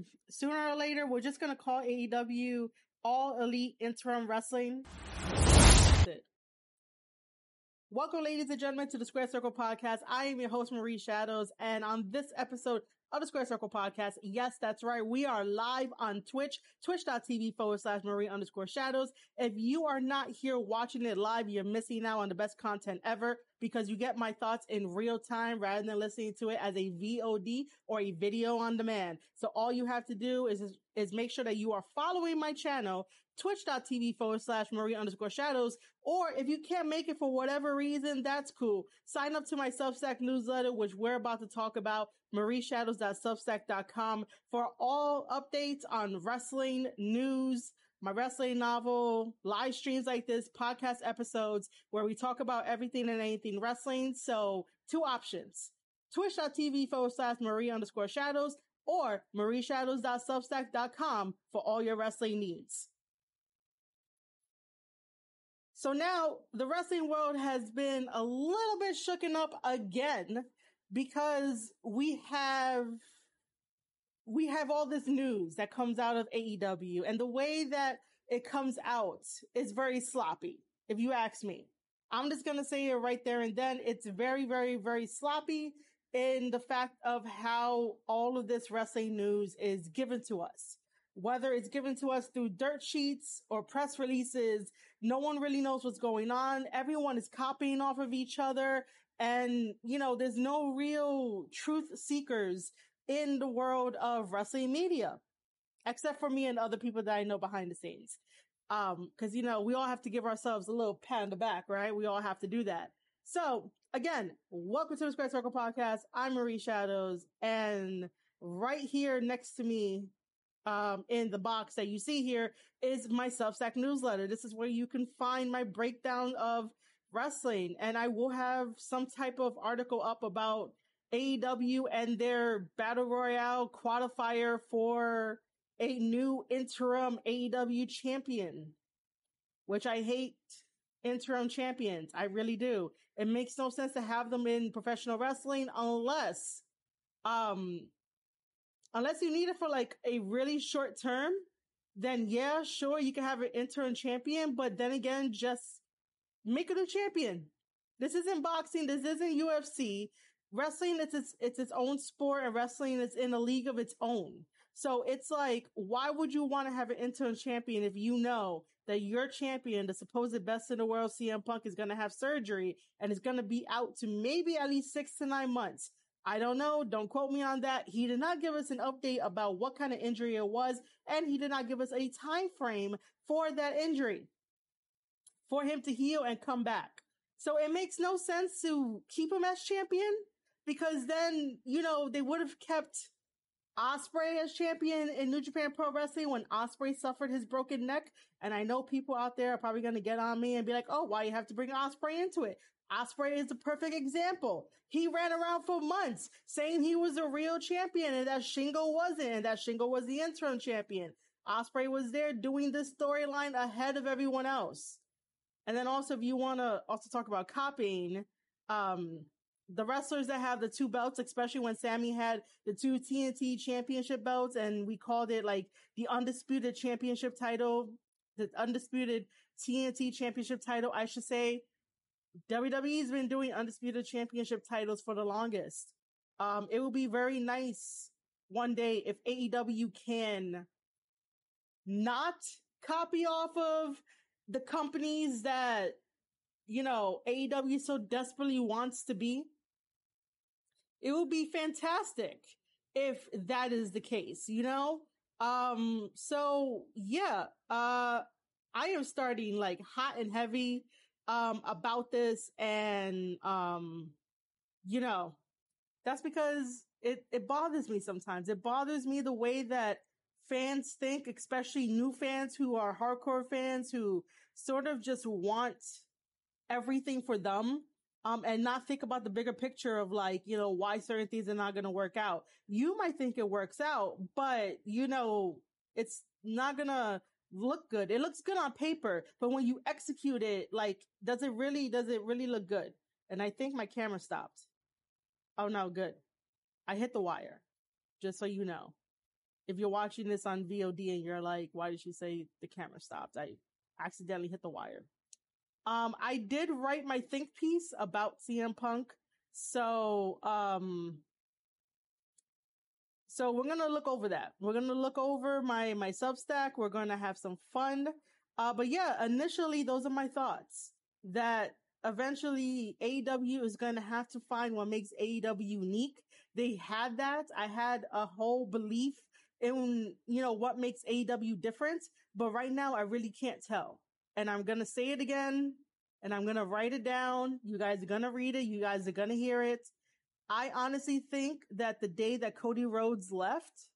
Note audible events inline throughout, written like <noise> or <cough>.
um, sooner or later, we're just going to call AEW All Elite Interim Wrestling. Welcome, ladies and gentlemen, to the Square Circle Podcast. I am your host, Marie Shadows, and on this episode of the Square Circle Podcast, yes, that's right, we are live on Twitch, twitch.tv forward slash Marie underscore Shadows. If you are not here watching it live, you're missing out on the best content ever because you get my thoughts in real time rather than listening to it as a VOD or a video on demand. So all you have to do is, is make sure that you are following my channel twitch.tv forward slash Marie underscore shadows. Or if you can't make it for whatever reason, that's cool. Sign up to my Substack newsletter, which we're about to talk about, marieshadows.substack.com for all updates on wrestling news, my wrestling novel, live streams like this, podcast episodes where we talk about everything and anything wrestling. So two options. Twitch.tv forward slash Marie underscore shadows or marieshadows.substack.com for all your wrestling needs. So now the wrestling world has been a little bit shooken up again because we have we have all this news that comes out of AEW and the way that it comes out is very sloppy, if you ask me. I'm just going to say it right there and then. It's very, very, very sloppy in the fact of how all of this wrestling news is given to us whether it's given to us through dirt sheets or press releases, no one really knows what's going on. Everyone is copying off of each other. And, you know, there's no real truth seekers in the world of wrestling media, except for me and other people that I know behind the scenes. Um, cause you know, we all have to give ourselves a little pat on the back, right? We all have to do that. So again, welcome to the Square Circle podcast. I'm Marie Shadows and right here next to me um, in the box that you see here is my Substack newsletter. This is where you can find my breakdown of wrestling and I will have some type of article up about AEW and their battle royale qualifier for a new interim AEW champion, which I hate interim champions. I really do. It makes no sense to have them in professional wrestling unless, um, unless you need it for like a really short term, then yeah, sure, you can have an interim champion, but then again, just make a champion. This isn't boxing. This isn't UFC. Wrestling, it's its, it's its own sport and wrestling is in a league of its own. So it's like, why would you want to have an interim champion if you know that your champion, the supposed best in the world, CM Punk, is going to have surgery and is going to be out to maybe at least six to nine months? I don't know. Don't quote me on that. He did not give us an update about what kind of injury it was, and he did not give us a time frame for that injury for him to heal and come back. So it makes no sense to keep him as champion because then, you know, they would have kept Ospreay as champion in New Japan Pro Wrestling when Ospreay suffered his broken neck. And I know people out there are probably going to get on me and be like, "Oh, why you have to bring Ospreay into it?" Ospreay is the perfect example. He ran around for months saying he was a real champion and that Shingo wasn't, and that Shingo was the interim champion. Ospreay was there doing this storyline ahead of everyone else. And then also, if you want to also talk about copying, um, the wrestlers that have the two belts, especially when Sammy had the two TNT championship belts and we called it like the undisputed championship title, the undisputed TNT championship title, I should say. WWE's been doing undisputed championship titles for the longest. Um, it will be very nice one day if AEW can not copy off of the companies that, you know, AEW so desperately wants to be. It will be fantastic if that is the case, you know? Um, so yeah, uh, I am starting like hot and heavy um, about this and, um, you know, that's because it, it bothers me sometimes. It bothers me the way that fans think, especially new fans who are hardcore fans who sort of just want everything for them. Um, and not think about the bigger picture of like, you know, why certain things are not going to work out. You might think it works out, but you know, it's not going to look good. It looks good on paper, but when you execute it, like, does it really, does it really look good? And I think my camera stopped. Oh no, good. I hit the wire, just so you know. if you're watching this on VOD and you're like, why did she say the camera stopped? I accidentally hit the wire. Um, I did write my think piece about CM Punk. So, um, so we're gonna look over that. We're gonna look over my my Substack. We're gonna have some fun. Uh, but yeah, initially those are my thoughts. That eventually AEW is gonna have to find what makes AEW unique. They had that. I had a whole belief in you know what makes AEW different, but right now I really can't tell. And I'm gonna say it again, and I'm gonna write it down. You guys are gonna read it. You guys are gonna hear it. I honestly think that the day that Cody Rhodes left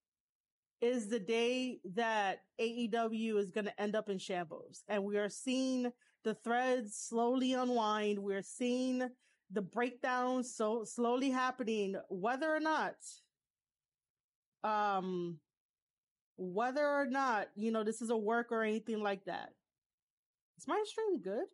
is the day that AEW is going to end up in shambles. And we are seeing the threads slowly unwind. We're seeing the breakdown so slowly happening, whether or not, um, whether or not, you know, this is a work or anything like that. Is my stream good?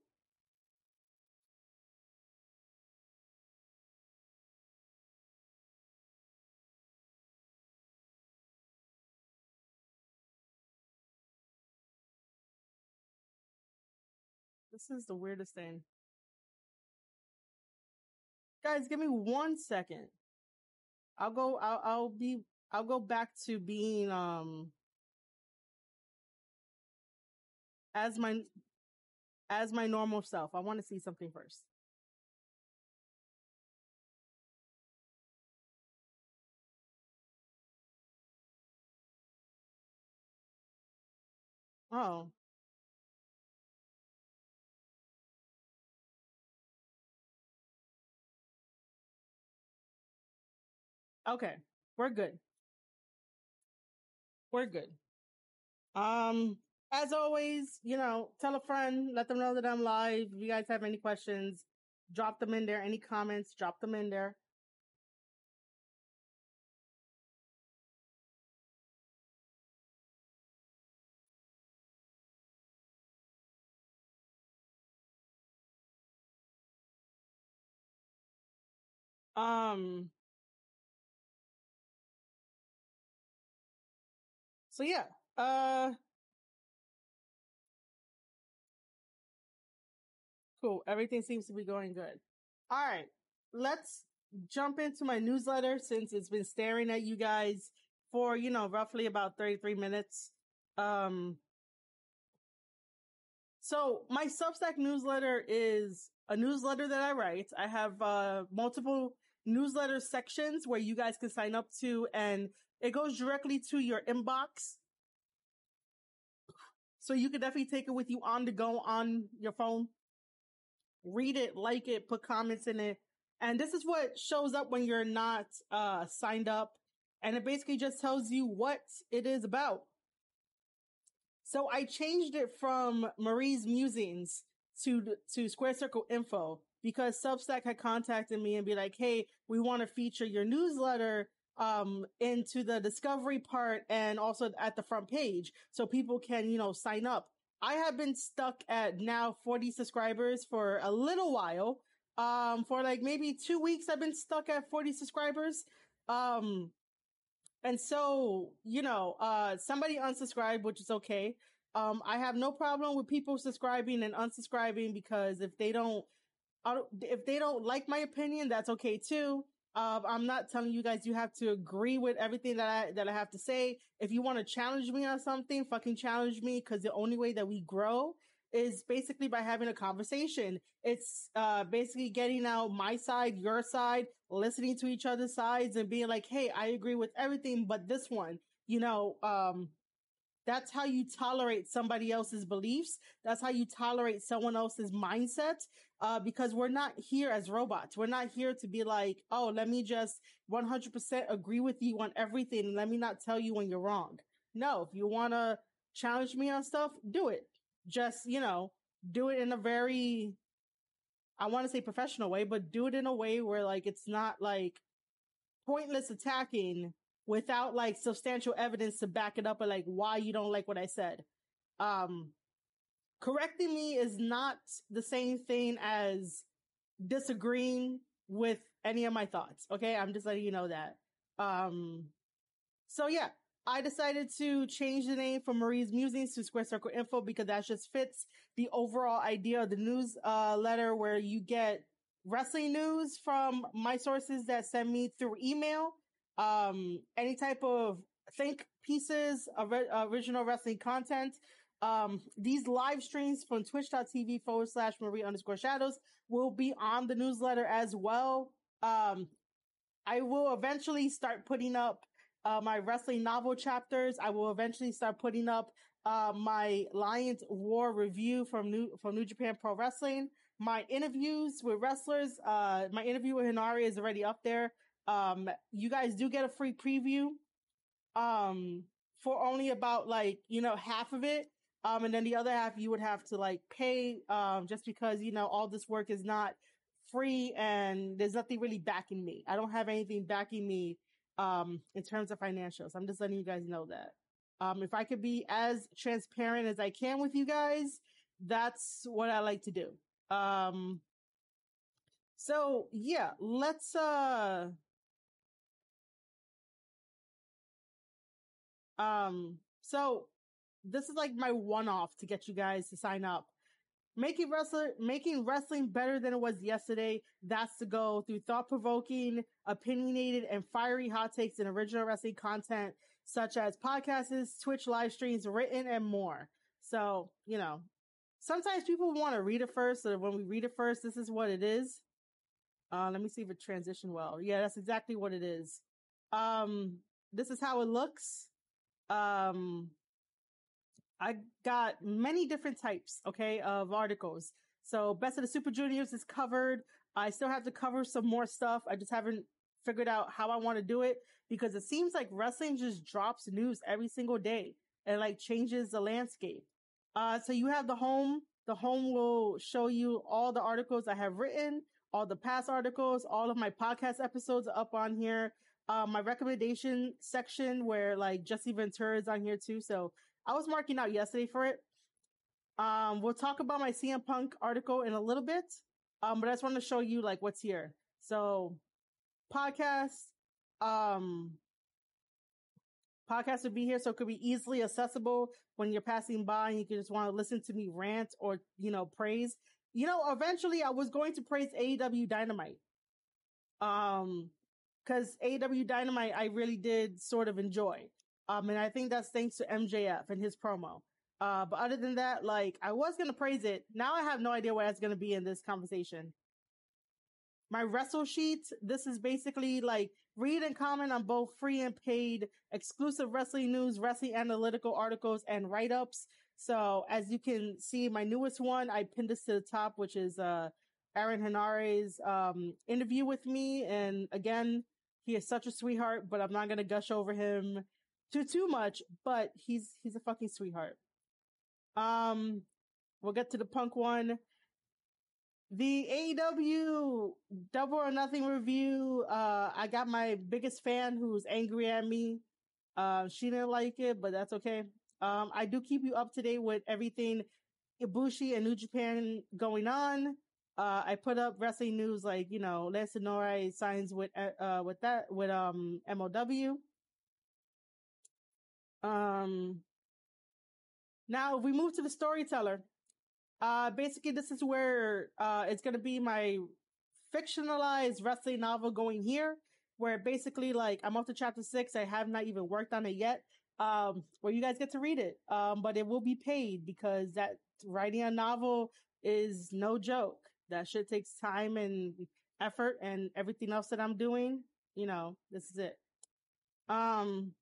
This is the weirdest thing. Guys, give me one second. I'll go, I'll, I'll be, I'll go back to being, um, as my, as my normal self. I want to see something first. Oh, okay. We're good. We're good. Um, as always, you know, tell a friend, let them know that I'm live. If you guys have any questions, drop them in there. Any comments, drop them in there. Um, so yeah, uh, cool. Everything seems to be going good. All right. Let's jump into my newsletter since it's been staring at you guys for, you know, roughly about 33 minutes. Um, so my Substack newsletter is a newsletter that I write. I have, uh, multiple newsletter sections where you guys can sign up to and it goes directly to your inbox. So you can definitely take it with you on the go on your phone. Read it, like it, put comments in it. And this is what shows up when you're not, uh, signed up. And it basically just tells you what it is about. So I changed it from Marie's musings to, to Square Circle info because Substack had contacted me and be like, Hey, we want to feature your newsletter um, into the discovery part and also at the front page so people can, you know, sign up. I have been stuck at now 40 subscribers for a little while. Um, for like maybe two weeks, I've been stuck at 40 subscribers. Um, and so, you know, uh, somebody unsubscribed, which is okay. Um, I have no problem with people subscribing and unsubscribing because if they don't, if they don't like my opinion, that's okay too. Uh, I'm not telling you guys you have to agree with everything that I that I have to say. If you want to challenge me on something, fucking challenge me because the only way that we grow is basically by having a conversation. It's uh basically getting out my side, your side, listening to each other's sides and being like, "Hey, I agree with everything but this one." You know, um that's how you tolerate somebody else's beliefs. That's how you tolerate someone else's mindset. Uh, because we're not here as robots. We're not here to be like, oh, let me just 100% agree with you on everything and let me not tell you when you're wrong. No, if you want to challenge me on stuff, do it. Just, you know, do it in a very, I want to say professional way, but do it in a way where like it's not like pointless attacking without like substantial evidence to back it up or like why you don't like what I said. Um, correcting me is not the same thing as disagreeing with any of my thoughts. Okay. I'm just letting you know that. Um, so yeah, I decided to change the name from Marie's Musings to Square Circle Info because that just fits the overall idea of the news uh, letter where you get wrestling news from my sources that send me through email. Um, any type of think pieces original wrestling content. Um, these live streams from twitch.tv forward slash Marie underscore shadows will be on the newsletter as well. Um, I will eventually start putting up uh, my wrestling novel chapters. I will eventually start putting up uh, my Lions War review from New from New Japan Pro Wrestling. My interviews with wrestlers, uh, my interview with Henare is already up there. Um, you guys do get a free preview, um, for only about like you know half of it. Um, and then the other half you would have to like pay, um, just because you know all this work is not free and there's nothing really backing me. I don't have anything backing me um, in terms of financials. I'm just letting you guys know that. Um, if I could be as transparent as I can with you guys, that's what I like to do. Um, so yeah, let's, uh, um, so this is like my one off to get you guys to sign up making wrestler making wrestling better than it was yesterday. That's the goal through thought provoking, opinionated, and fiery hot takes and original wrestling content such as podcasts, Twitch live streams, written, and more. So you know, sometimes people want to read it first. So when we read it first, this is what it is. Uh, let me see if it transitioned well. Yeah, that's exactly what it is. Um, this is how it looks. Um, I got many different types, okay, of articles. So Best of the Super Juniors is covered. I still have to cover some more stuff. I just haven't figured out how I want to do it because it seems like wrestling just drops news every single day and like changes the landscape. Uh, so you have the home. The home will show you all the articles I have written, all the past articles, all of my podcast episodes up on here. Uh, my recommendation section where like Jesse Ventura is on here too. So I was marking out yesterday for it. Um, we'll talk about my CM Punk article in a little bit. Um, but I just want to show you like what's here. So podcast, um, podcast would be here. So it could be easily accessible when you're passing by and you can just want to listen to me rant or, you know, praise. You know, eventually I was going to praise AEW Dynamite. Um, cause AEW Dynamite I really did sort of enjoy. Um, and I think that's thanks to MJF and his promo. Uh, but other than that, like I was gonna praise it. Now I have no idea where that's gonna be in this conversation. My wrestle sheet. This is basically like read and comment on both free and paid exclusive wrestling news, wrestling analytical articles, and write ups. So as you can see, my newest one, I pinned this to the top, which is uh Aaron Henare's um interview with me. And again, he is such a sweetheart, but I'm not gonna gush over him too too much, but he's he's a fucking sweetheart. Um, we'll get to the punk one. The AEW Double or Nothing review. Uh, I got my biggest fan who's angry at me. Uh, she didn't like it, but that's okay. Um, I do keep you up to date with everything Ibushi and New Japan going on. Uh, I put up wrestling news like, you know, Lance Henare signs with, uh, with that, with, um, MLW. Um, now if we move to the storyteller, uh, basically this is where, uh, it's to be my fictionalized wrestling novel going here, where basically like I'm up to chapter six. I have not even worked on it yet. Um, where you guys get to read it. Um, but it will be paid because that writing a novel is no joke. That shit takes time and effort and everything else that I'm doing. You know, this is it. Um,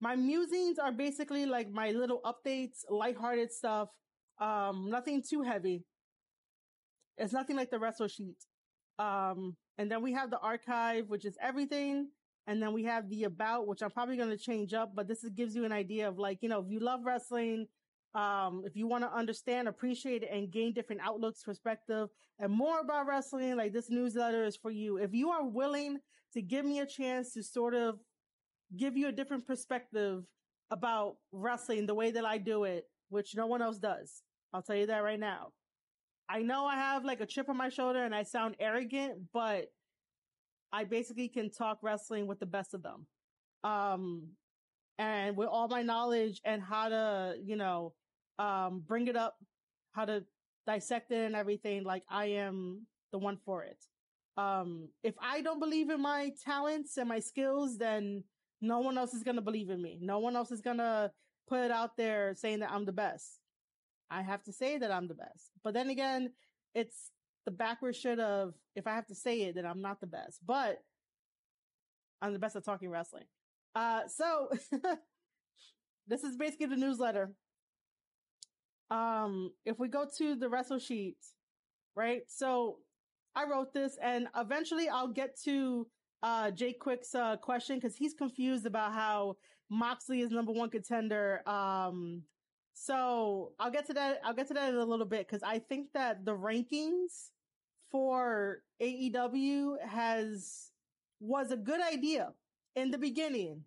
my musings are basically like my little updates, lighthearted stuff. Um, nothing too heavy. It's nothing like the wrestle sheet. Um, and then we have the archive, which is everything. And then we have the about, which I'm probably going to change up, but this is, gives you an idea of like, you know, if you love wrestling, um, if you want to understand, appreciate it, and gain different outlooks, perspective, and more about wrestling, like this newsletter is for you. If you are willing to give me a chance to sort of give you a different perspective about wrestling the way that I do it, which no one else does. I'll tell you that right now. I know I have like a chip on my shoulder and I sound arrogant, but I basically can talk wrestling with the best of them. Um, and with all my knowledge and how to, you know, um, bring it up, how to dissect it and everything, like I am the one for it. Um, if I don't believe in my talents and my skills, then no one else is going to believe in me. No one else is going to put it out there saying that I'm the best. I have to say that I'm the best. But then again, it's the backward shit of if I have to say it, then I'm not the best. But I'm the best at talking wrestling. Uh, so <laughs> this is basically the newsletter. Um, if we go to the wrestle sheet, right? So I wrote this and eventually I'll get to uh Jake Quick's uh question because he's confused about how Moxley is number one contender. Um so I'll get to that I'll get to that in a little bit because I think that the rankings for AEW has was a good idea in the beginning,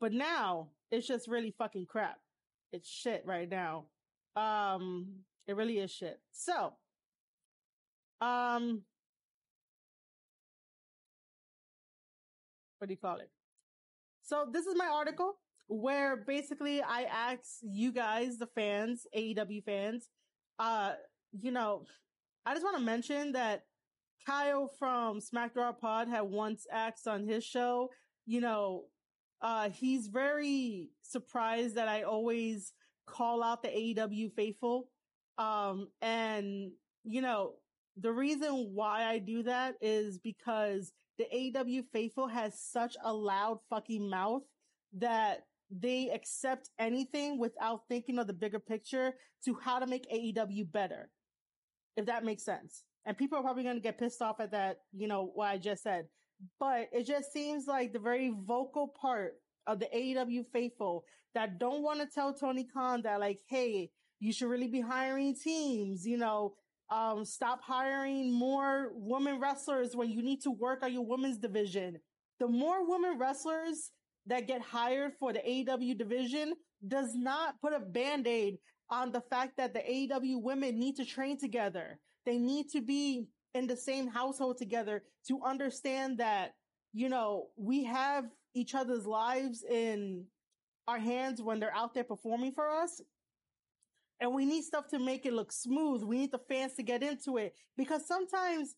but now it's just really fucking crap. It's shit right now. Um, it really is shit. So, um, what do you call it? So this is my article where basically I ask you guys, the fans, AEW fans, uh, you know, I just want to mention that Kyle from Smackdown Pod had once asked on his show, you know, uh, he's very surprised that I always call out the AEW faithful. Um, and you know, the reason why I do that is because the AEW faithful has such a loud fucking mouth that they accept anything without thinking of the bigger picture to how to make AEW better. If that makes sense. And people are probably going to get pissed off at that, you know, what I just said. But it just seems like the very vocal part of the AEW faithful that don't want to tell Tony Khan that like, hey, you should really be hiring teams, you know, um, stop hiring more women wrestlers when you need to work on your women's division. The more women wrestlers that get hired for the AEW division does not put a band-aid on the fact that the AEW women need to train together. They need to be in the same household together to understand that, you know, we have each other's lives in our hands when they're out there performing for us. And we need stuff to make it look smooth. We need the fans to get into it because sometimes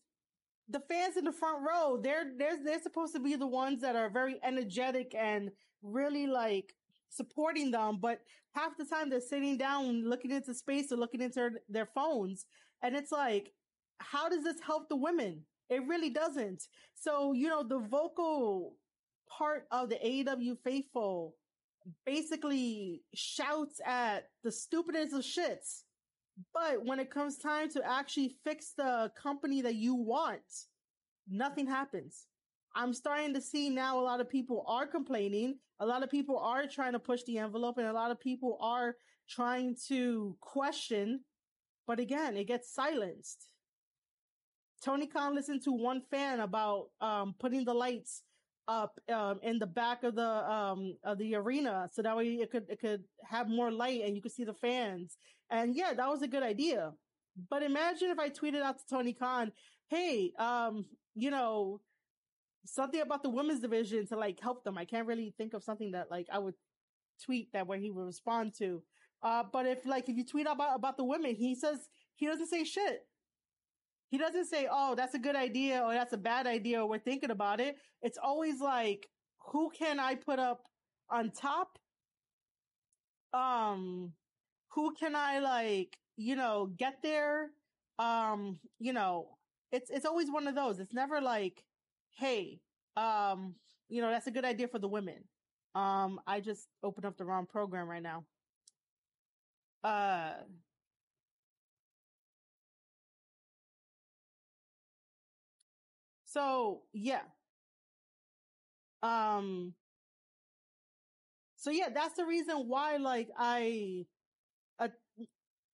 the fans in the front row, they're, they're, they're supposed to be the ones that are very energetic and really like supporting them. But half the time they're sitting down looking into space or looking into their phones. And it's like, how does this help the women? It really doesn't. So, you know, the vocal part of the AEW faithful basically shouts at the stupidest of shits. But when it comes time to actually fix the company that you want, nothing happens. I'm starting to see now a lot of people are complaining. A lot of people are trying to push the envelope and a lot of people are trying to question. But again, it gets silenced. Tony Khan listened to one fan about um, putting the lights up um, in the back of the um, of the arena, so that way it could it could have more light and you could see the fans. And yeah, that was a good idea. But imagine if I tweeted out to Tony Khan, "Hey, um, you know, something about the women's division to like help them." I can't really think of something that like I would tweet that where he would respond to. Uh, but if like if you tweet about about the women, he says he doesn't say shit. He doesn't say, "Oh, that's a good idea" or "That's a bad idea" or "We're thinking about it." It's always like, "Who can I put up on top?" Um, who can I like, you know, get there? Um, you know, it's it's always one of those. It's never like, "Hey, um, you know, that's a good idea for the women." Um, I just opened up the wrong program right now. Uh, So yeah. Um, so yeah, that's the reason why, like, I, uh,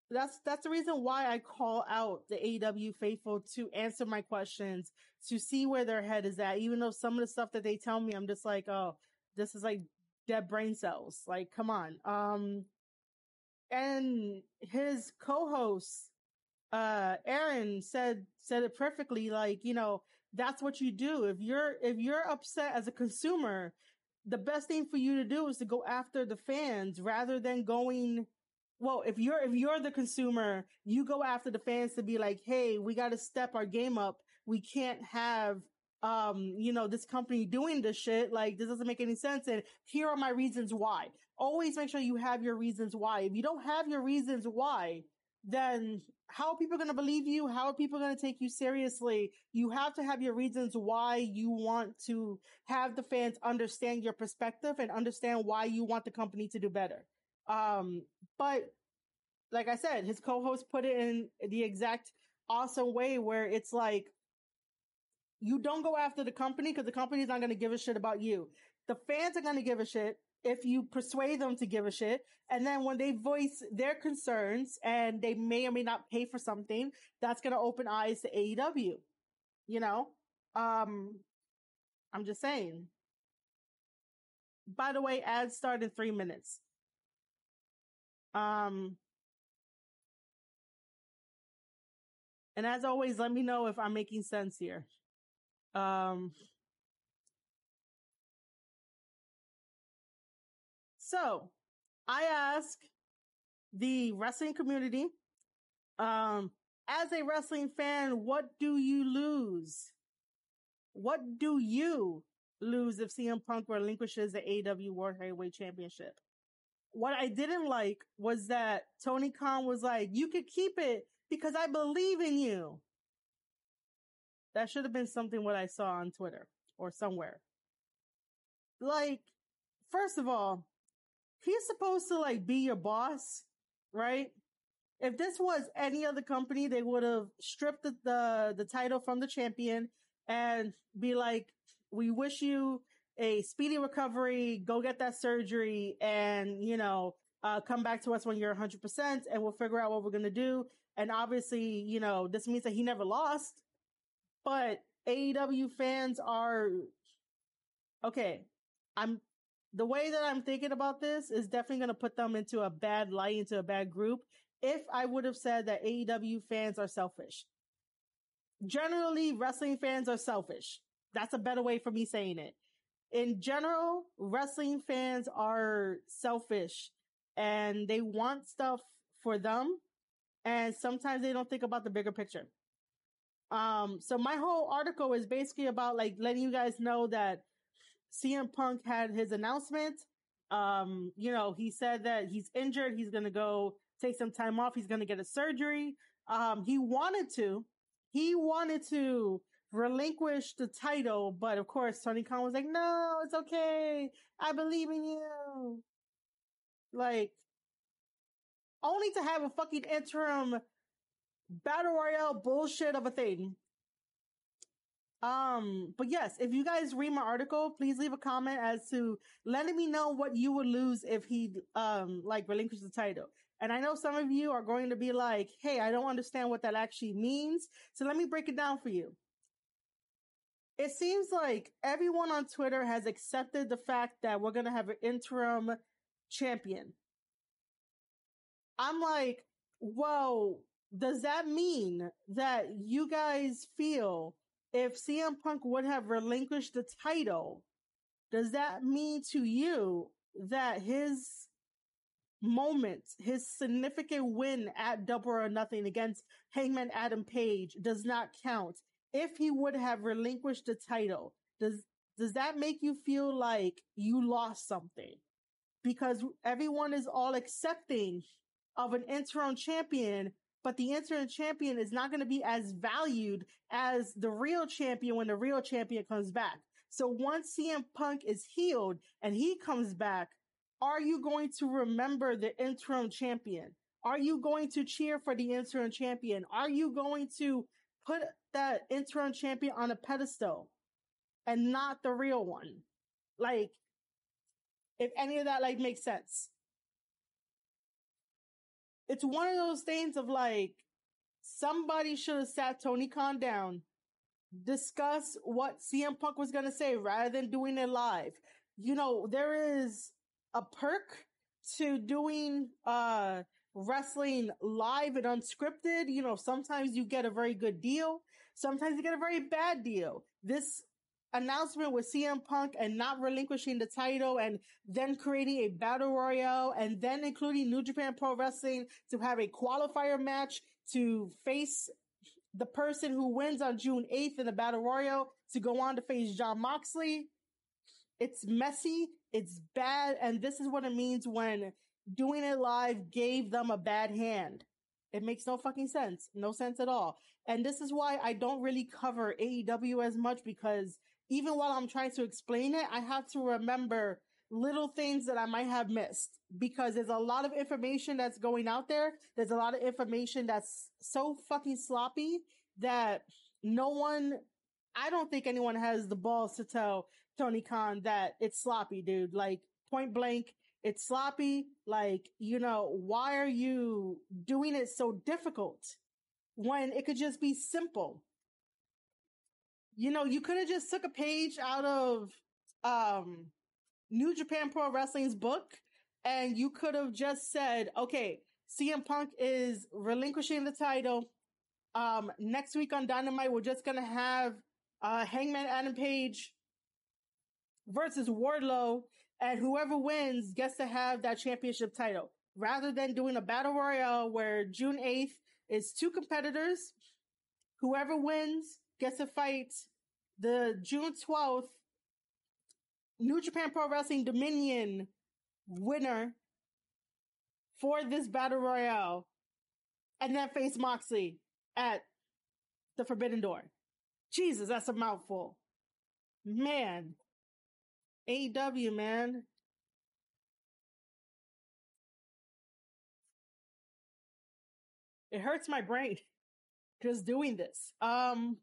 that's, that's the reason why I call out the AEW faithful to answer my questions, to see where their head is at, even though some of the stuff that they tell me, I'm just like, oh, this is like dead brain cells. Like, come on. Um, and his co-host, uh, Aaron said, said it perfectly. Like, you know, that's what you do. If you're, if you're upset as a consumer, the best thing for you to do is to go after the fans rather than going well if you're if you're the consumer you go after the fans to be like hey we got to step our game up. We can't have um you know this company doing this shit. Like this doesn't make any sense and here are my reasons why. Always make sure you have your reasons why. If you don't have your reasons why then how are people going to believe you? How are people going to take you seriously? You have to have your reasons why you want to have the fans understand your perspective and understand why you want the company to do better. Um, but like I said, his co-host put it in the exact awesome way where it's like, you don't go after the company because the company's not going to give a shit about you. The fans are going to give a shit if you persuade them to give a shit. And then when they voice their concerns and they may or may not pay for something, that's going to open eyes to AEW. You know? Um, I'm just saying. By the way, ads start in three minutes. Um, and as always, let me know if I'm making sense here. Um, So I ask the wrestling community, um, as a wrestling fan, what do you lose? What do you lose if CM Punk relinquishes the AW World Heavyweight Championship? What I didn't like was that Tony Khan was like, you could keep it because I believe in you. That should have been something what I saw on Twitter or somewhere. Like, first of all, he's supposed to like be your boss, right? If this was any other company, they would have stripped the, the, the title from the champion and be like, we wish you a speedy recovery, go get that surgery and, you know, uh, come back to us when you're 100% and we'll figure out what we're to do. And obviously, you know, this means that he never lost, but AEW fans are okay. I'm the way that I'm thinking about this is definitely going to put them into a bad light, into a bad group. If I would have said that AEW fans are selfish, generally wrestling fans are selfish. That's a better way for me saying it. In general, wrestling fans are selfish and they want stuff for them. And sometimes they don't think about the bigger picture. Um, so my whole article is basically about like letting you guys know that CM Punk had his announcement. Um, you know, he said that he's injured. He's going to go take some time off. He's going to get a surgery. Um, he wanted to, he wanted to relinquish the title, but of course, Tony Khan was like, no, it's okay. I believe in you. Like, only to have a fucking interim battle royale bullshit of a thing um, but yes, if you guys read my article, please leave a comment as to letting me know what you would lose if he, um, like relinquished the title. And I know some of you are going to be like, Hey, I don't understand what that actually means. So let me break it down for you. It seems like everyone on Twitter has accepted the fact that we're going to have an interim champion. I'm like, whoa, does that mean that you guys feel if CM Punk would have relinquished the title, does that mean to you that his moment, his significant win at Double or Nothing against Hangman Adam Page does not count? If he would have relinquished the title, does does that make you feel like you lost something? Because everyone is all accepting of an interim champion but the interim champion is not going to be as valued as the real champion when the real champion comes back. So once CM Punk is healed and he comes back, are you going to remember the interim champion? Are you going to cheer for the interim champion? Are you going to put that interim champion on a pedestal and not the real one? Like, if any of that like makes sense it's one of those things of like somebody should have sat Tony Khan down, discuss what CM Punk was gonna say rather than doing it live. You know, there is a perk to doing uh wrestling live and unscripted. You know, sometimes you get a very good deal, sometimes you get a very bad deal. This announcement with CM Punk and not relinquishing the title and then creating a battle royale and then including New Japan Pro Wrestling to have a qualifier match to face the person who wins on June 8th in the battle royal to go on to face Jon Moxley. It's messy. It's bad. And this is what it means when doing it live gave them a bad hand. It makes no fucking sense. No sense at all. And this is why I don't really cover AEW as much because even while I'm trying to explain it, I have to remember little things that I might have missed because there's a lot of information that's going out there. There's a lot of information that's so fucking sloppy that no one, I don't think anyone has the balls to tell Tony Khan that it's sloppy, dude. Like point blank, it's sloppy. Like, you know, why are you doing it so difficult when it could just be simple? You know, you could have just took a page out of, um, New Japan Pro Wrestling's book and you could have just said, okay, CM Punk is relinquishing the title. Um, next week on Dynamite, we're just going to have, uh, Hangman Adam Page versus Wardlow and whoever wins gets to have that championship title rather than doing a battle royale where June 8th is two competitors. Whoever wins gets to fight the June 12th New Japan Pro Wrestling Dominion winner for this battle royale and then face Moxley at the Forbidden Door. Jesus, that's a mouthful. Man. AEW, man. It hurts my brain <laughs> just doing this. Um,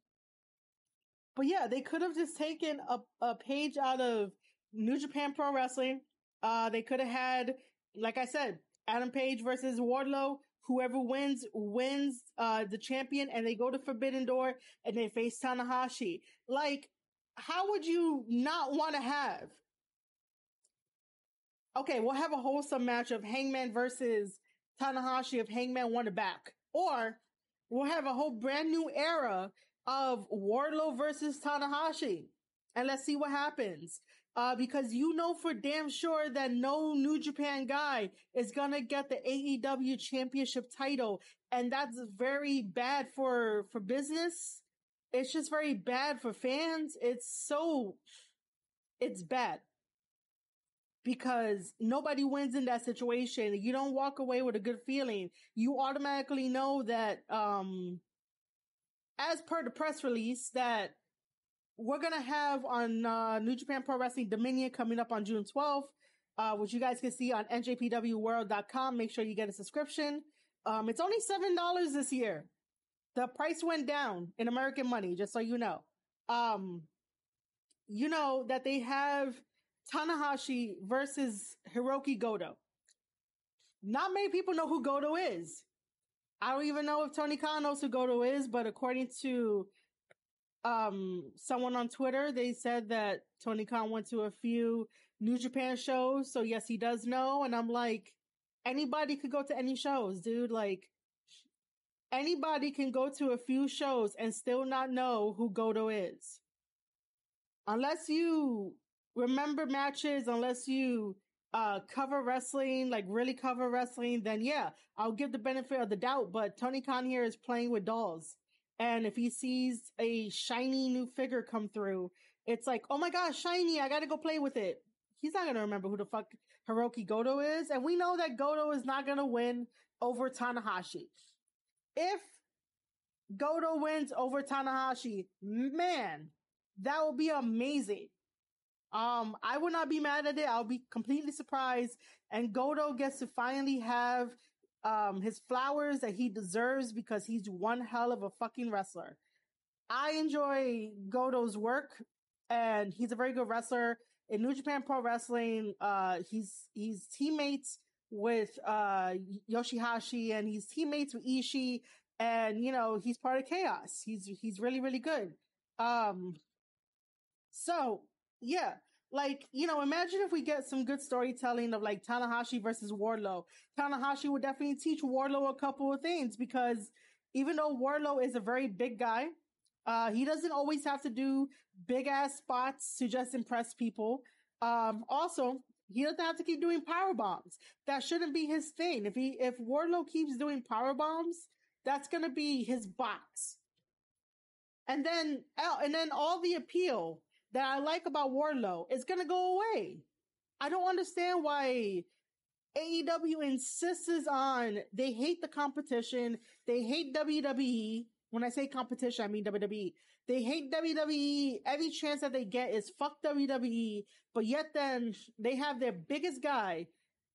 but yeah, they could have just taken a, a page out of New Japan Pro Wrestling. Uh, they could have had, like I said, Adam Page versus Wardlow. Whoever wins, wins, uh, the champion and they go to Forbidden Door and they face Tanahashi. Like, how would you not want to have? Okay, we'll have a wholesome match of Hangman versus Tanahashi if Hangman won it back. Or we'll have a whole brand new era of Wardlow versus Tanahashi. And let's see what happens uh, because you know for damn sure that no New Japan guy is gonna get the AEW championship title. And that's very bad for, for business. It's just very bad for fans. It's so, it's bad because nobody wins in that situation. You don't walk away with a good feeling. You automatically know that, um, as per the press release that we're gonna have on uh, New Japan Pro Wrestling Dominion coming up on June 12th, uh, which you guys can see on njpwworld.com. Make sure you get a subscription. Um, it's only seven dollars this year. The price went down in American money, just so you know. Um, you know that they have Tanahashi versus Hiroki Goto. Not many people know who Goto is. I don't even know if Tony Khan knows who Goto is, but according to um someone on Twitter, they said that Tony Khan went to a few New Japan shows, so yes, he does know. And I'm like, anybody could go to any shows, dude. Like, anybody can go to a few shows and still not know who Goto is. Unless you remember matches, unless you uh cover wrestling, like really cover wrestling, then yeah, I'll give the benefit of the doubt. But Tony Khan here is playing with dolls. And if he sees a shiny new figure come through, it's like, oh my gosh, shiny, I gotta go play with it. He's not gonna remember who the fuck Hiroki Goto is. And we know that Goto is not gonna win over Tanahashi. If Goto wins over Tanahashi, man, that will be amazing. Um, I would not be mad at it. I'll be completely surprised. And Goto gets to finally have um, his flowers that he deserves because he's one hell of a fucking wrestler. I enjoy Goto's work and he's a very good wrestler. In New Japan Pro Wrestling, uh, he's, he's teammates with, uh, Yoshihashi and he's teammates with Ishii and, you know, he's part of chaos. He's, he's really, really good. Um, so yeah, like, you know, imagine if we get some good storytelling of like Tanahashi versus Wardlow. Tanahashi would definitely teach Wardlow a couple of things because even though Wardlow is a very big guy, Uh, he doesn't always have to do big ass spots to just impress people. Um, also, he doesn't have to keep doing power bombs. That shouldn't be his thing. If he, if Wardlow keeps doing power bombs, that's gonna be his box. And then, and then all the appeal that I like about Wardlow is gonna go away. I don't understand why AEW insists on they hate the competition. They hate WWE. When I say competition, I mean WWE. They hate WWE. Every chance that they get is fuck WWE. But yet then they have their biggest guy,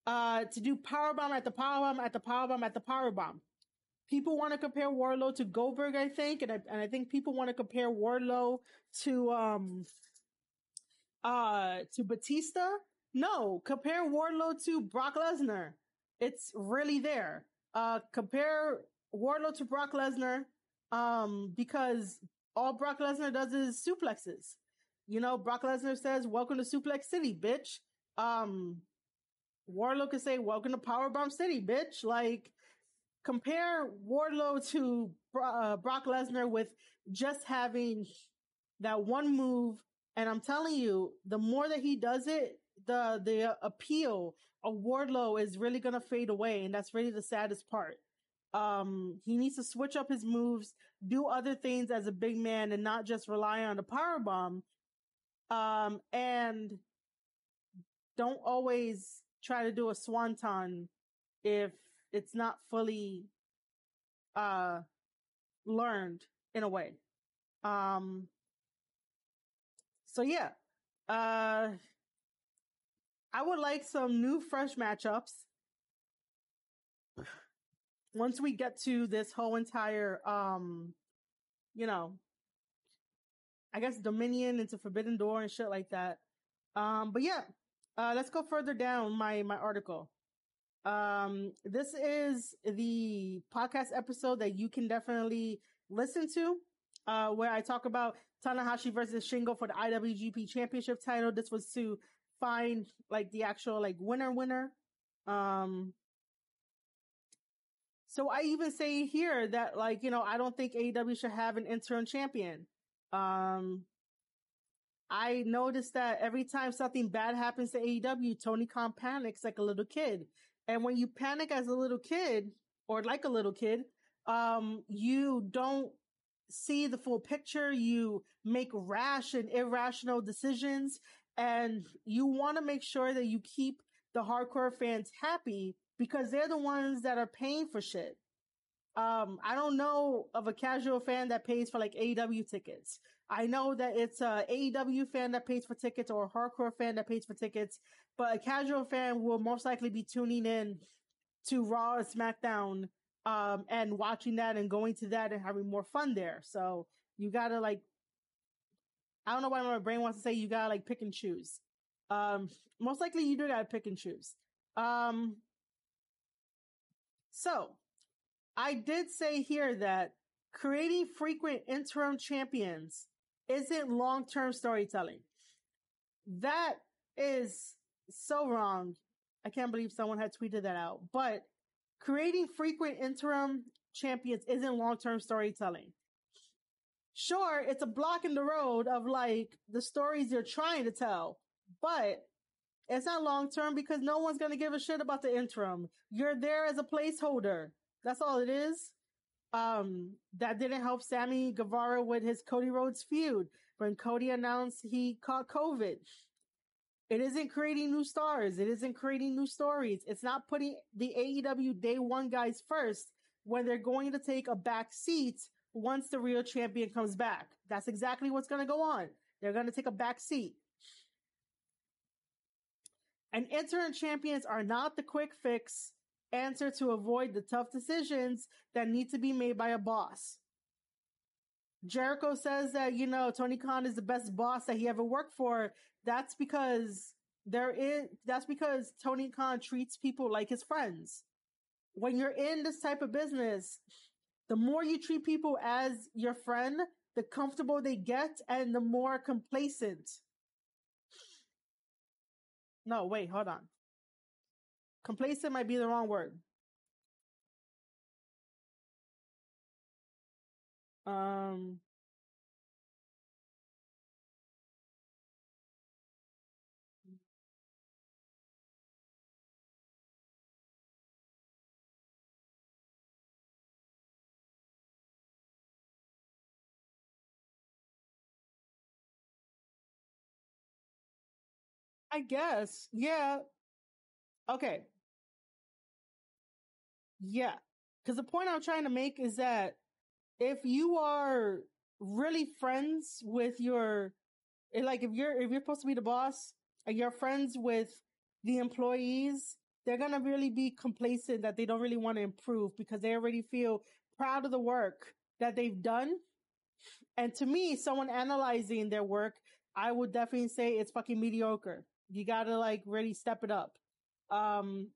uh, to do powerbomb at the powerbomb at the powerbomb at the powerbomb. People want to compare Wardlow to Goldberg, I think, and I, and I think people want to compare Wardlow to, um, uh, to Batista. No, compare Wardlow to Brock Lesnar. It's really there. Uh, compare Wardlow to Brock Lesnar, um, because all Brock Lesnar does is suplexes. You know, Brock Lesnar says, welcome to Suplex City, bitch. Um, Wardlow could say, welcome to Powerbomb City, bitch. Like, compare Wardlow to uh, Brock Lesnar with just having that one move. And I'm telling you, the more that he does it, the the appeal of Wardlow is really gonna fade away, and that's really the saddest part. Um, he needs to switch up his moves, do other things as a big man, and not just rely on the power bomb. Um, and don't always try to do a swanton if it's not fully uh learned in a way. Um, so yeah, uh, I would like some new fresh matchups. Once we get to this whole entire, um, you know, I guess Dominion into Forbidden Door and shit like that. Um, but yeah, uh, let's go further down my, my article. Um, this is the podcast episode that you can definitely listen to, uh, where I talk about Tanahashi versus Shingo for the IWGP Championship title. This was to find like the actual like winner winner. Um, so I even say here that like, you know, I don't think AEW should have an interim champion. Um, I noticed that every time something bad happens to AEW, Tony Khan panics like a little kid. And when you panic as a little kid or like a little kid, um, you don't see the full picture. You make rash and irrational decisions and you want to make sure that you keep the hardcore fans happy because they're the ones that are paying for shit. Um, I don't know of a casual fan that pays for like AEW tickets. I know that it's a AEW fan that pays for tickets or a hardcore fan that pays for tickets, but a casual fan will most likely be tuning in to Raw or SmackDown, um, and watching that and going to that and having more fun there. So you gotta like I don't know why my brain wants to say you gotta like pick and choose. Um, most likely you do gotta pick and choose. Um, so I did say here that creating frequent interim champions isn't long-term storytelling. That is so wrong. I can't believe someone had tweeted that out, but creating frequent interim champions isn't long-term storytelling sure, it's a block in the road of like the stories you're trying to tell, but it's not long term because no one's going to give a shit about the interim. You're there as a placeholder. That's all it is. Um, that didn't help Sammy Guevara with his Cody Rhodes feud when Cody announced he caught COVID. It isn't creating new stars. It isn't creating new stories. It's not putting the AEW day one guys first when they're going to take a back seat once the real champion comes back. That's exactly what's going to go on. They're going to take a back seat. And interim champions are not the quick fix answer to avoid the tough decisions that need to be made by a boss. Jericho says that, you know, Tony Khan is the best boss that he ever worked for. That's because there is, that's because Tony Khan treats people like his friends. When you're in this type of business, the more you treat people as your friend, the comfortable they get and the more complacent. No, wait, hold on. Complacent might be the wrong word. Um, I guess. Yeah. Okay. Yeah. Because the point I'm trying to make is that if you are really friends with your, like if you're, if you're supposed to be the boss and you're friends with the employees, they're to really be complacent that they don't really want to improve because they already feel proud of the work that they've done. And to me, someone analyzing their work, I would definitely say it's fucking mediocre. You gotta like really step it up. Um,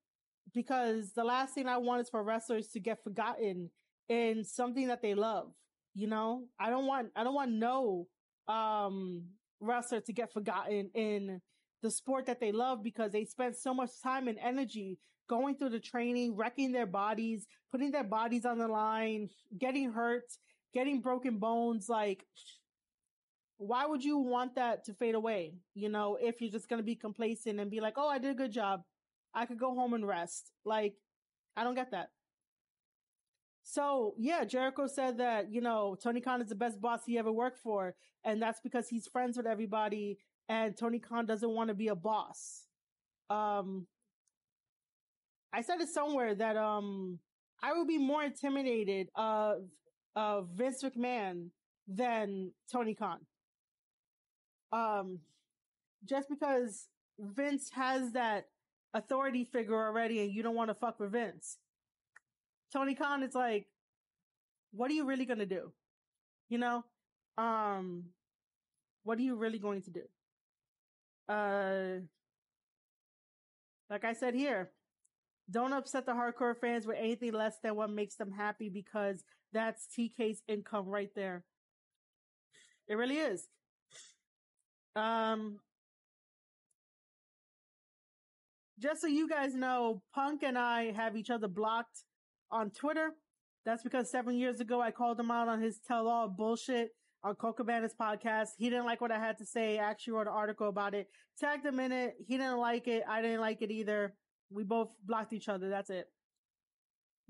because the last thing I want is for wrestlers to get forgotten in something that they love. You know, I don't want, I don't want no, um, wrestler to get forgotten in the sport that they love because they spent so much time and energy going through the training, wrecking their bodies, putting their bodies on the line, getting hurt, getting broken bones. Like, why would you want that to fade away? You know, if you're just going to be complacent and be like, oh, I did a good job. I could go home and rest. Like, I don't get that. So yeah, Jericho said that, you know, Tony Khan is the best boss he ever worked for. And that's because he's friends with everybody and Tony Khan doesn't want to be a boss. Um, I said it somewhere that, um, I would be more intimidated of, of Vince McMahon than Tony Khan. Um, just because Vince has that authority figure already and you don't want to fuck with Vince. Tony Khan is like, what are you really going to do? You know, um, what are you really going to do? Uh, like I said here, don't upset the hardcore fans with anything less than what makes them happy because that's TK's income right there. It really is. Um, just so you guys know, Punk and I have each other blocked on Twitter. That's because seven years ago I called him out on his tell all bullshit on Colt Cabana's podcast. He didn't like what I had to say. I actually wrote an article about it. Tagged him in it. He didn't like it. I didn't like it either. We both blocked each other. That's it.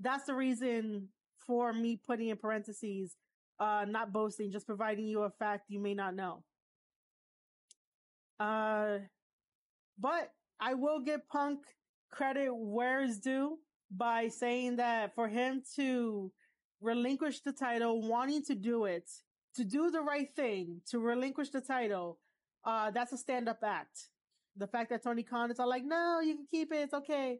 That's the reason for me putting in parentheses, uh, not boasting, just providing you a fact you may not know. Uh, but I will give Punk credit where is due by saying that for him to relinquish the title, wanting to do it, to do the right thing, to relinquish the title, uh, that's a stand up act. The fact that Tony Khan is all like, no, you can keep it. It's okay.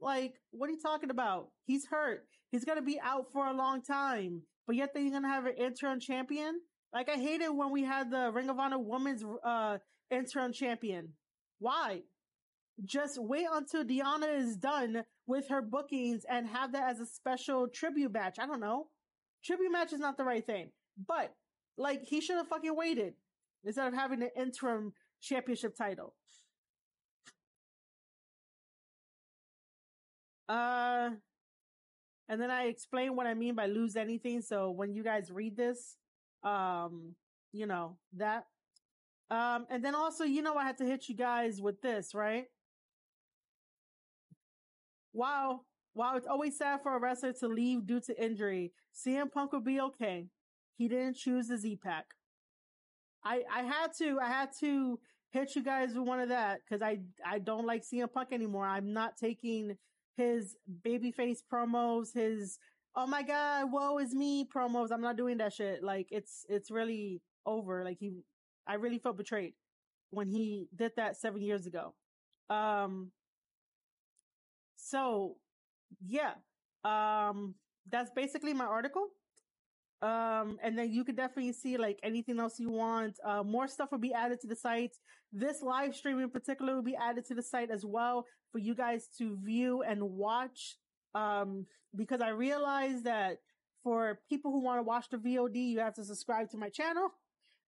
Like, what are you talking about? He's hurt. He's to be out for a long time, but yet going to have an interim champion. Like, I hated when we had the Ring of Honor women's, uh, interim champion. Why? just wait until Deonna is done with her bookings and have that as a special tribute match. I don't know. Tribute match is not the right thing, but like he should have fucking waited instead of having an interim championship title. Uh, and then I explain what I mean by lose anything. So when you guys read this, um, you know, that. Um, and then also, you know, I had to hit you guys with this, right? Wow. While it's always sad for a wrestler to leave due to injury, CM Punk will be okay. He didn't choose the Z Pack. I, I had to, I had to hit you guys with one of that because I, I don't like CM Punk anymore. I'm not taking his babyface promos, his, oh my God, woe is me promos. I'm not doing that shit. Like it's, it's really over. Like he, I really felt betrayed when he did that seven years ago. Um, so yeah, um, that's basically my article. Um, and then you can definitely see like anything else you want. Uh, more stuff will be added to the site. This live stream in particular will be added to the site as well for you guys to view and watch. Um, because I realize that for people who want to watch the VOD, you have to subscribe to my channel.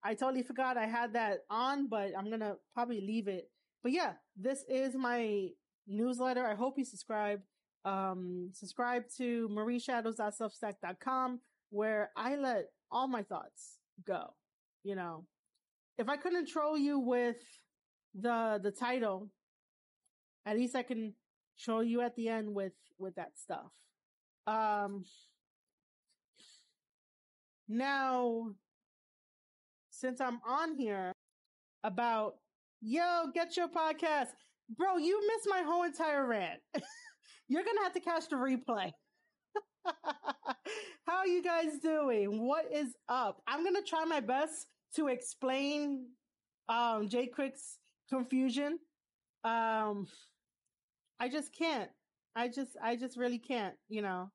I totally forgot I had that on, but I'm to probably leave it. But yeah, this is my newsletter. I hope you subscribe. Um, subscribe to marieshadows.substack.com where I let all my thoughts go. You know, if I couldn't troll you with the, the title, at least I can troll you at the end with, with that stuff. Um, now, since I'm on here about Yo, get your podcast. Bro, you missed my whole entire rant. <laughs> You're going to have to catch the replay. <laughs> How are you guys doing? What is up? I'm going to try my best to explain um Jay Quick's confusion. Um I just can't. I just I just really can't, you know.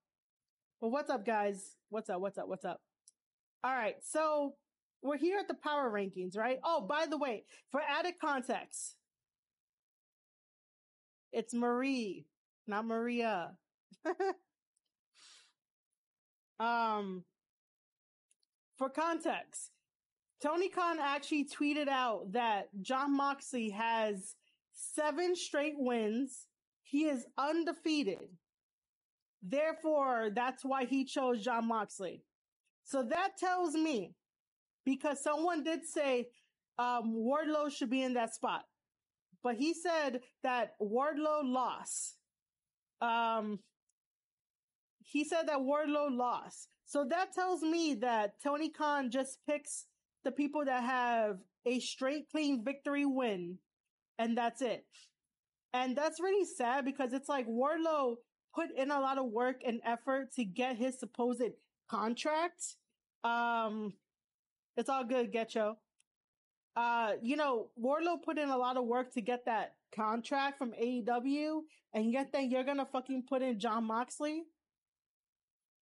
Well, what's up guys? What's up? What's up? What's up? All right. So, we're here at the power rankings, right? Oh, by the way, for added context, it's Marie, not Maria. <laughs> um, for context, Tony Khan actually tweeted out that Jon Moxley has seven straight wins. He is undefeated. Therefore, that's why he chose Jon Moxley. So that tells me, because someone did say um, Wardlow should be in that spot, but he said that Wardlow lost. Um, he said that Wardlow lost. So that tells me that Tony Khan just picks the people that have a straight clean victory win and that's it. And that's really sad because it's like Wardlow put in a lot of work and effort to get his supposed contract. Um, it's all good, Getcho. Uh, you know, Wardlow put in a lot of work to get that contract from AEW, and yet then you're gonna fucking put in Jon Moxley?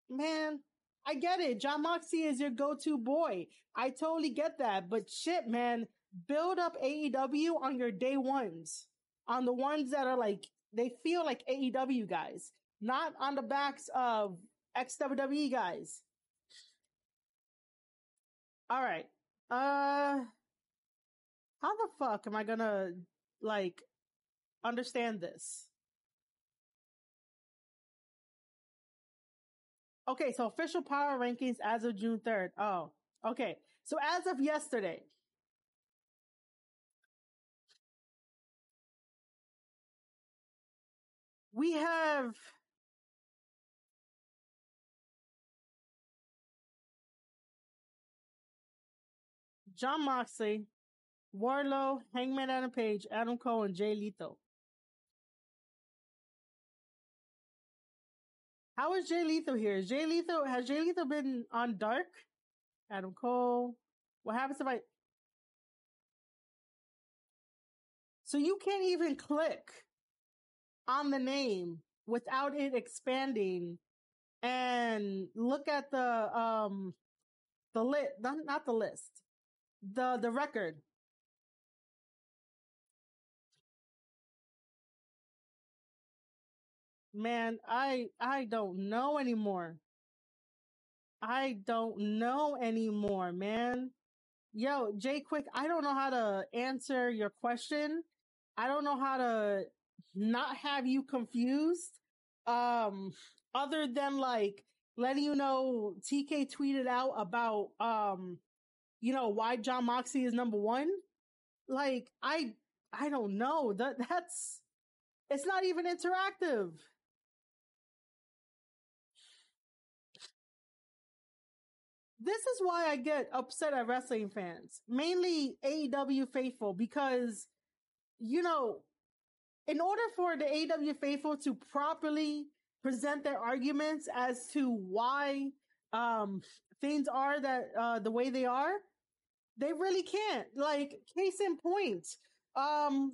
Man, I get it. Jon Moxley is your go-to boy. I totally get that. But shit, man, build up AEW on your day ones, on the ones that are like, they feel like AEW guys, not on the backs of WWE guys. All right. Uh, how the fuck am I gonna like understand this? Okay, so official power rankings as of June 3rd. Oh, okay. So as of yesterday, we have Jon Moxley, Wardlow, Hangman Adam Page, Adam Cole, and Jay Lethal. How is Jay Lethal here? Is Jay Lethal has Jay Lethal been on Dark? Adam Cole. What happens if I? So you can't even click on the name without it expanding and look at the um the lit not the list the the record man, I I don't know anymore. I don't know anymore, man. Yo, Jay Quick, I don't know how to answer your question. I don't know how to not have you confused. Um, other than like letting you know TK tweeted out about um, you know, why Jon Moxley is number one. Like, I I don't know. That that's it's not even interactive. This is why I get upset at wrestling fans, mainly AEW faithful, because, you know, in order for the AEW faithful to properly present their arguments as to why, um, things are that, uh, the way they are, they really can't. Like, case in point, um,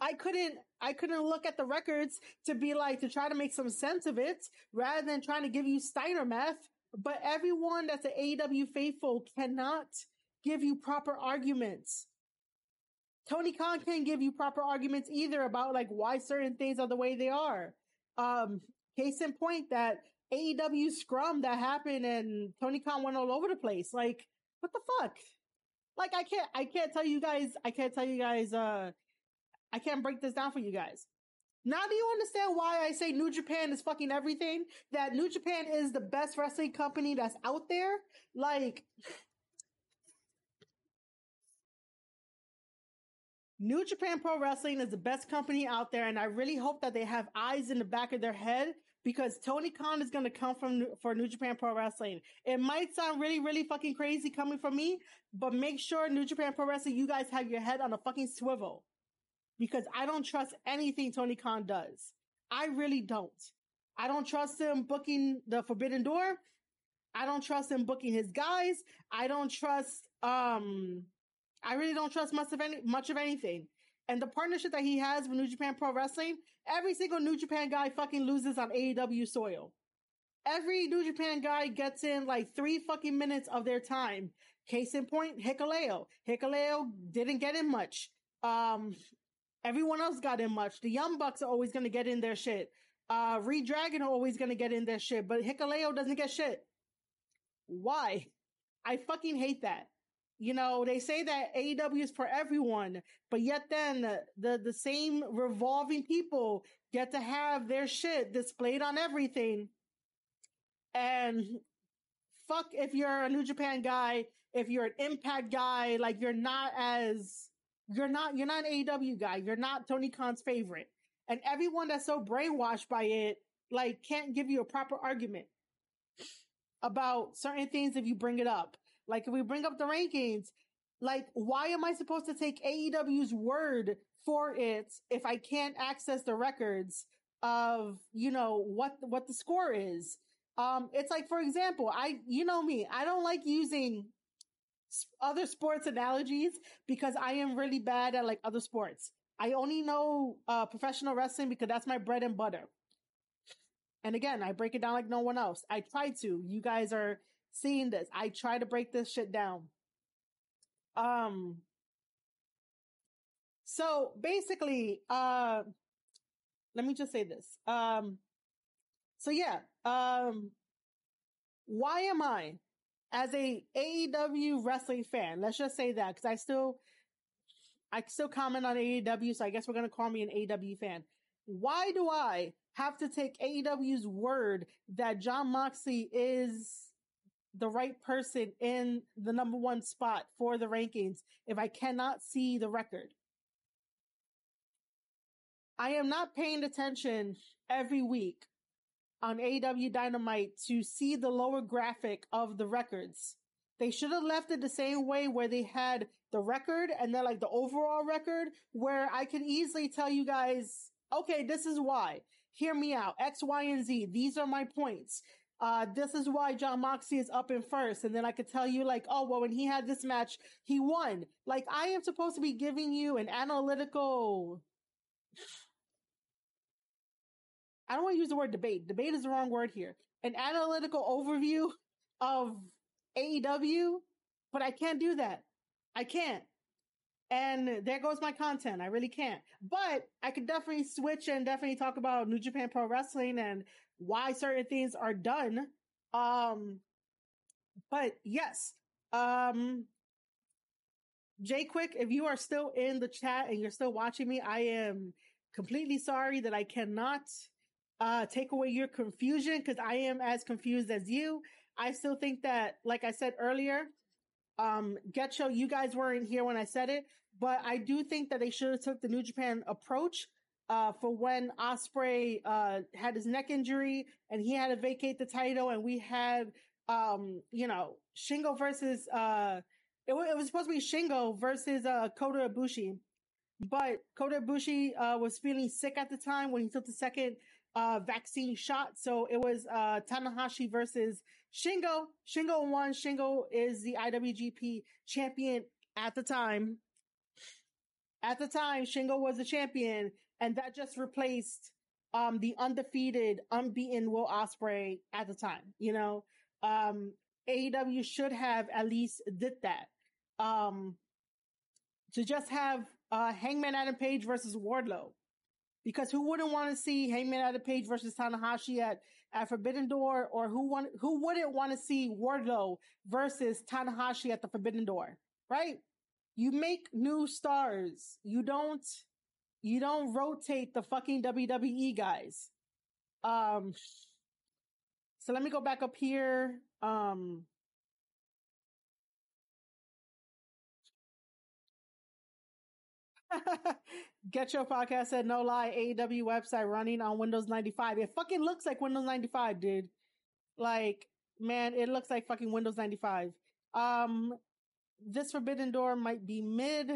I couldn't, I couldn't look at the records to be like, to try to make some sense of it rather than trying to give you Steiner math but everyone that's an AEW faithful cannot give you proper arguments. Tony Khan can't give you proper arguments either about like why certain things are the way they are. Um, case in point that AEW scrum that happened and Tony Khan went all over the place. Like, what the fuck? Like, I can't, I can't tell you guys, I can't tell you guys, uh, I can't break this down for you guys. Now do you understand why I say New Japan is fucking everything? That New Japan is the best wrestling company that's out there? Like, New Japan Pro Wrestling is the best company out there, and I really hope that they have eyes in the back of their head because Tony Khan is going to come from for New Japan Pro Wrestling. It might sound really, really fucking crazy coming from me, but make sure New Japan Pro Wrestling, you guys have your head on a fucking swivel because I don't trust anything Tony Khan does. I really don't. I don't trust him booking the Forbidden Door. I don't trust him booking his guys. I don't trust, um, I really don't trust much of any, much of anything. And the partnership that he has with New Japan Pro Wrestling, every single New Japan guy fucking loses on AEW soil. Every New Japan guy gets in like three fucking minutes of their time. Case in point, Hikuleo. Hikuleo didn't get in much. Um, everyone else got in much. The Young Bucks are always gonna get in their shit. Uh, reDragon are always gonna get in their shit, but Hikuleo doesn't get shit. Why? I fucking hate that. You know, they say that AEW is for everyone, but yet then the, the, the same revolving people get to have their shit displayed on everything. And fuck if you're a New Japan guy, if you're an Impact guy, like you're not as, you're not, you're not an AEW guy. You're not Tony Khan's favorite. And everyone that's so brainwashed by it, like can't give you a proper argument about certain things if you bring it up. Like if we bring up the rankings, like why am I supposed to take AEW's word for it if I can't access the records of, you know, what what the score is? Um it's like for example, I you know me, I don't like using other sports analogies because I am really bad at like other sports. I only know uh professional wrestling because that's my bread and butter. And again, I break it down like no one else. I try to. You guys are seeing this. I try to break this shit down. Um, so basically, uh, let me just say this. Um, so yeah, um, why am I as a AEW wrestling fan? Let's just say that because I still, I still comment on AEW, so I guess we're gonna call me an AEW fan. Why do I have to take AEW's word that Jon Moxley is the right person in the number one spot for the rankings if I cannot see the record? I am not paying attention every week on AEW Dynamite to see the lower graphic of the records. They should have left it the same way where they had the record and then like the overall record where I can easily tell you guys, okay, this is why hear me out. X, Y, and Z. These are my points. Uh, this is why Jon Moxley is up in first. And then I could tell you like, oh, well, when he had this match, he won. Like I am supposed to be giving you an analytical. I don't want to use the word debate. Debate is the wrong word here. An analytical overview of AEW, but I can't do that. I can't. And there goes my content. I really can't. But I could definitely switch and definitely talk about New Japan Pro Wrestling and why certain things are done. Um, but yes, um, Jay Quick, if you are still in the chat and you're still watching me, I am completely sorry that I cannot uh, take away your confusion because I am as confused as you. I still think that, like I said earlier, um, Getcho, you guys weren't here when I said it, but I do think that they should have took the New Japan approach uh, for when Ospreay uh, had his neck injury and he had to vacate the title, and we had um, you know Shingo versus uh, it, w- it was supposed to be Shingo versus uh, Kota Ibushi, but Kota Ibushi uh, was feeling sick at the time when he took the second uh, vaccine shot, so it was uh, Tanahashi versus Shingo. Shingo won. Shingo is the IWGP champion at the time at the time, Shingo was the champion, and that just replaced um, the undefeated, unbeaten Will Ospreay at the time. You know, um, AEW should have at least did that. Um, to just have uh, Hangman Adam Page versus Wardlow, because who wouldn't want to see Heyman at Adam Page versus Tanahashi at at Forbidden Door, or who want who wouldn't want to see Wardlow versus Tanahashi at the Forbidden Door, right? You make new stars. You don't, you don't rotate the fucking WWE guys. Um, so let me go back up here. Um, <laughs> Get your podcast at No Lie AEW website running on Windows 95. It fucking looks like Windows 95, dude. Like, man, it looks like fucking Windows 95. Um, this Forbidden Door might be mid.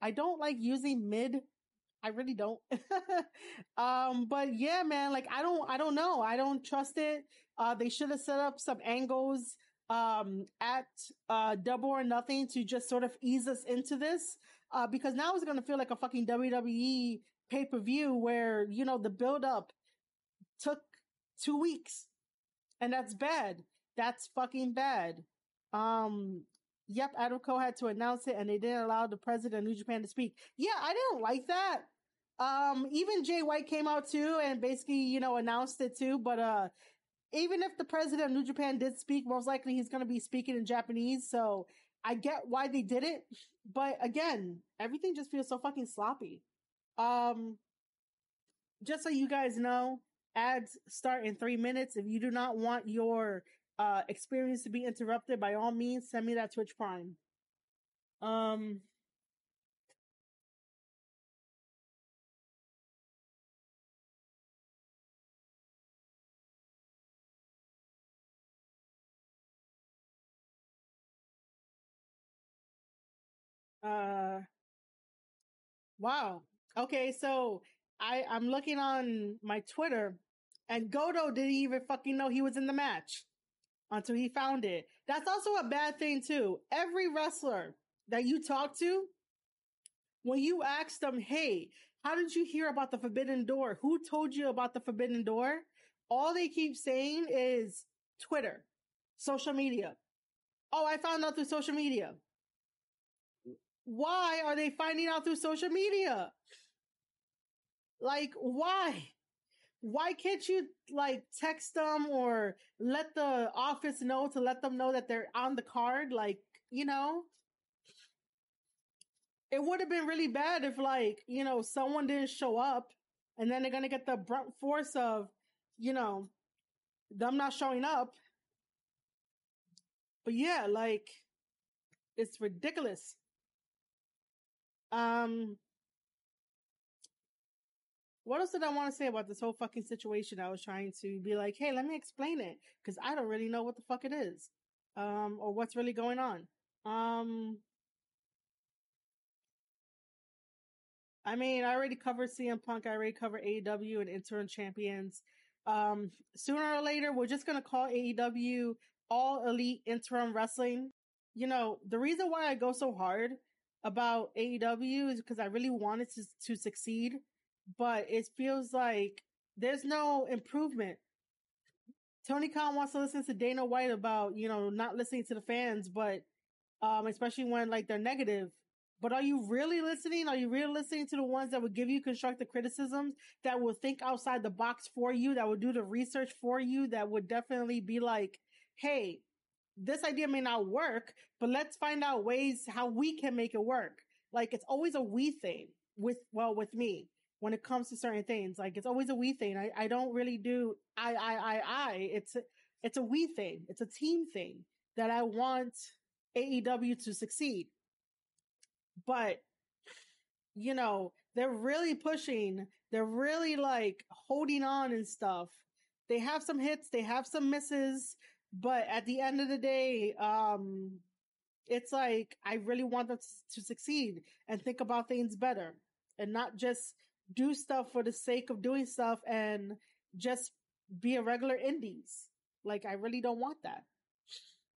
I don't like using mid. I really don't. <laughs> um, but yeah, man, like I don't, I don't know. I don't trust it. Uh, they should have set up some angles, um, at, uh, double or nothing to just sort of ease us into this. Uh, because now it's going to feel like a fucking WWE pay per view where, you know, the build up took two weeks and that's bad. That's fucking bad. Um, yep, Adam Cole had to announce it and they didn't allow the president of New Japan to speak. Yeah, I didn't like that. Um, even Jay White came out too and basically, you know, announced it too. But, uh, even if the president of New Japan did speak, most likely he's going to be speaking in Japanese. So I get why they did it. But again, everything just feels so fucking sloppy. Um, just so you guys know, ads start in three minutes. If you do not want your uh, experience to be interrupted, by all means, send me that Twitch Prime. Um, uh, wow. Okay, so I I'm looking on my Twitter, and Goto didn't even fucking know he was in the match until he found it. That's also a bad thing too. Every wrestler that you talk to, when you ask them, "Hey, how did you hear about the Forbidden Door? Who told you about the Forbidden Door?" All they keep saying is Twitter, social media. Oh, I found out through social media. Why are they finding out through social media? Like, why? why can't you like text them or let the office know to let them know that they're on the card? Like, you know, it would have been really bad if like, you know, someone didn't show up and then they're going to get the brunt force of, you know, them not showing up. But yeah, like, it's ridiculous. Um, what else did I want to say about this whole fucking situation? I was trying to be like, hey, let me explain it because I don't really know what the fuck it is, um, or what's really going on. Um, I mean, I already covered CM Punk. I already covered AEW and interim champions. Um, sooner or later, we're just gonna call AEW All Elite Interim Wrestling. You know, the reason why I go so hard about AEW is because I really wanted to to succeed but it feels like there's no improvement. Tony Khan wants to listen to Dana White about, you know, not listening to the fans, but, um, especially when like they're negative. But are you really listening? Are you really listening to the ones that would give you constructive criticisms, that will think outside the box for you, that would do the research for you, that would definitely be like, hey, this idea may not work, but let's find out ways how we can make it work. Like it's always a we thing with, well, with me when it comes to certain things. Like it's always a we thing. I, I don't really do I, I, I, I. It's a, it's a we thing. It's a team thing that I want AEW to succeed. But, you know, they're really pushing. They're really like holding on and stuff. They have some hits. They have some misses. But at the end of the day, um, it's like, I really want them to, to succeed and think about things better and not just do stuff for the sake of doing stuff and just be a regular indies. Like I really don't want that.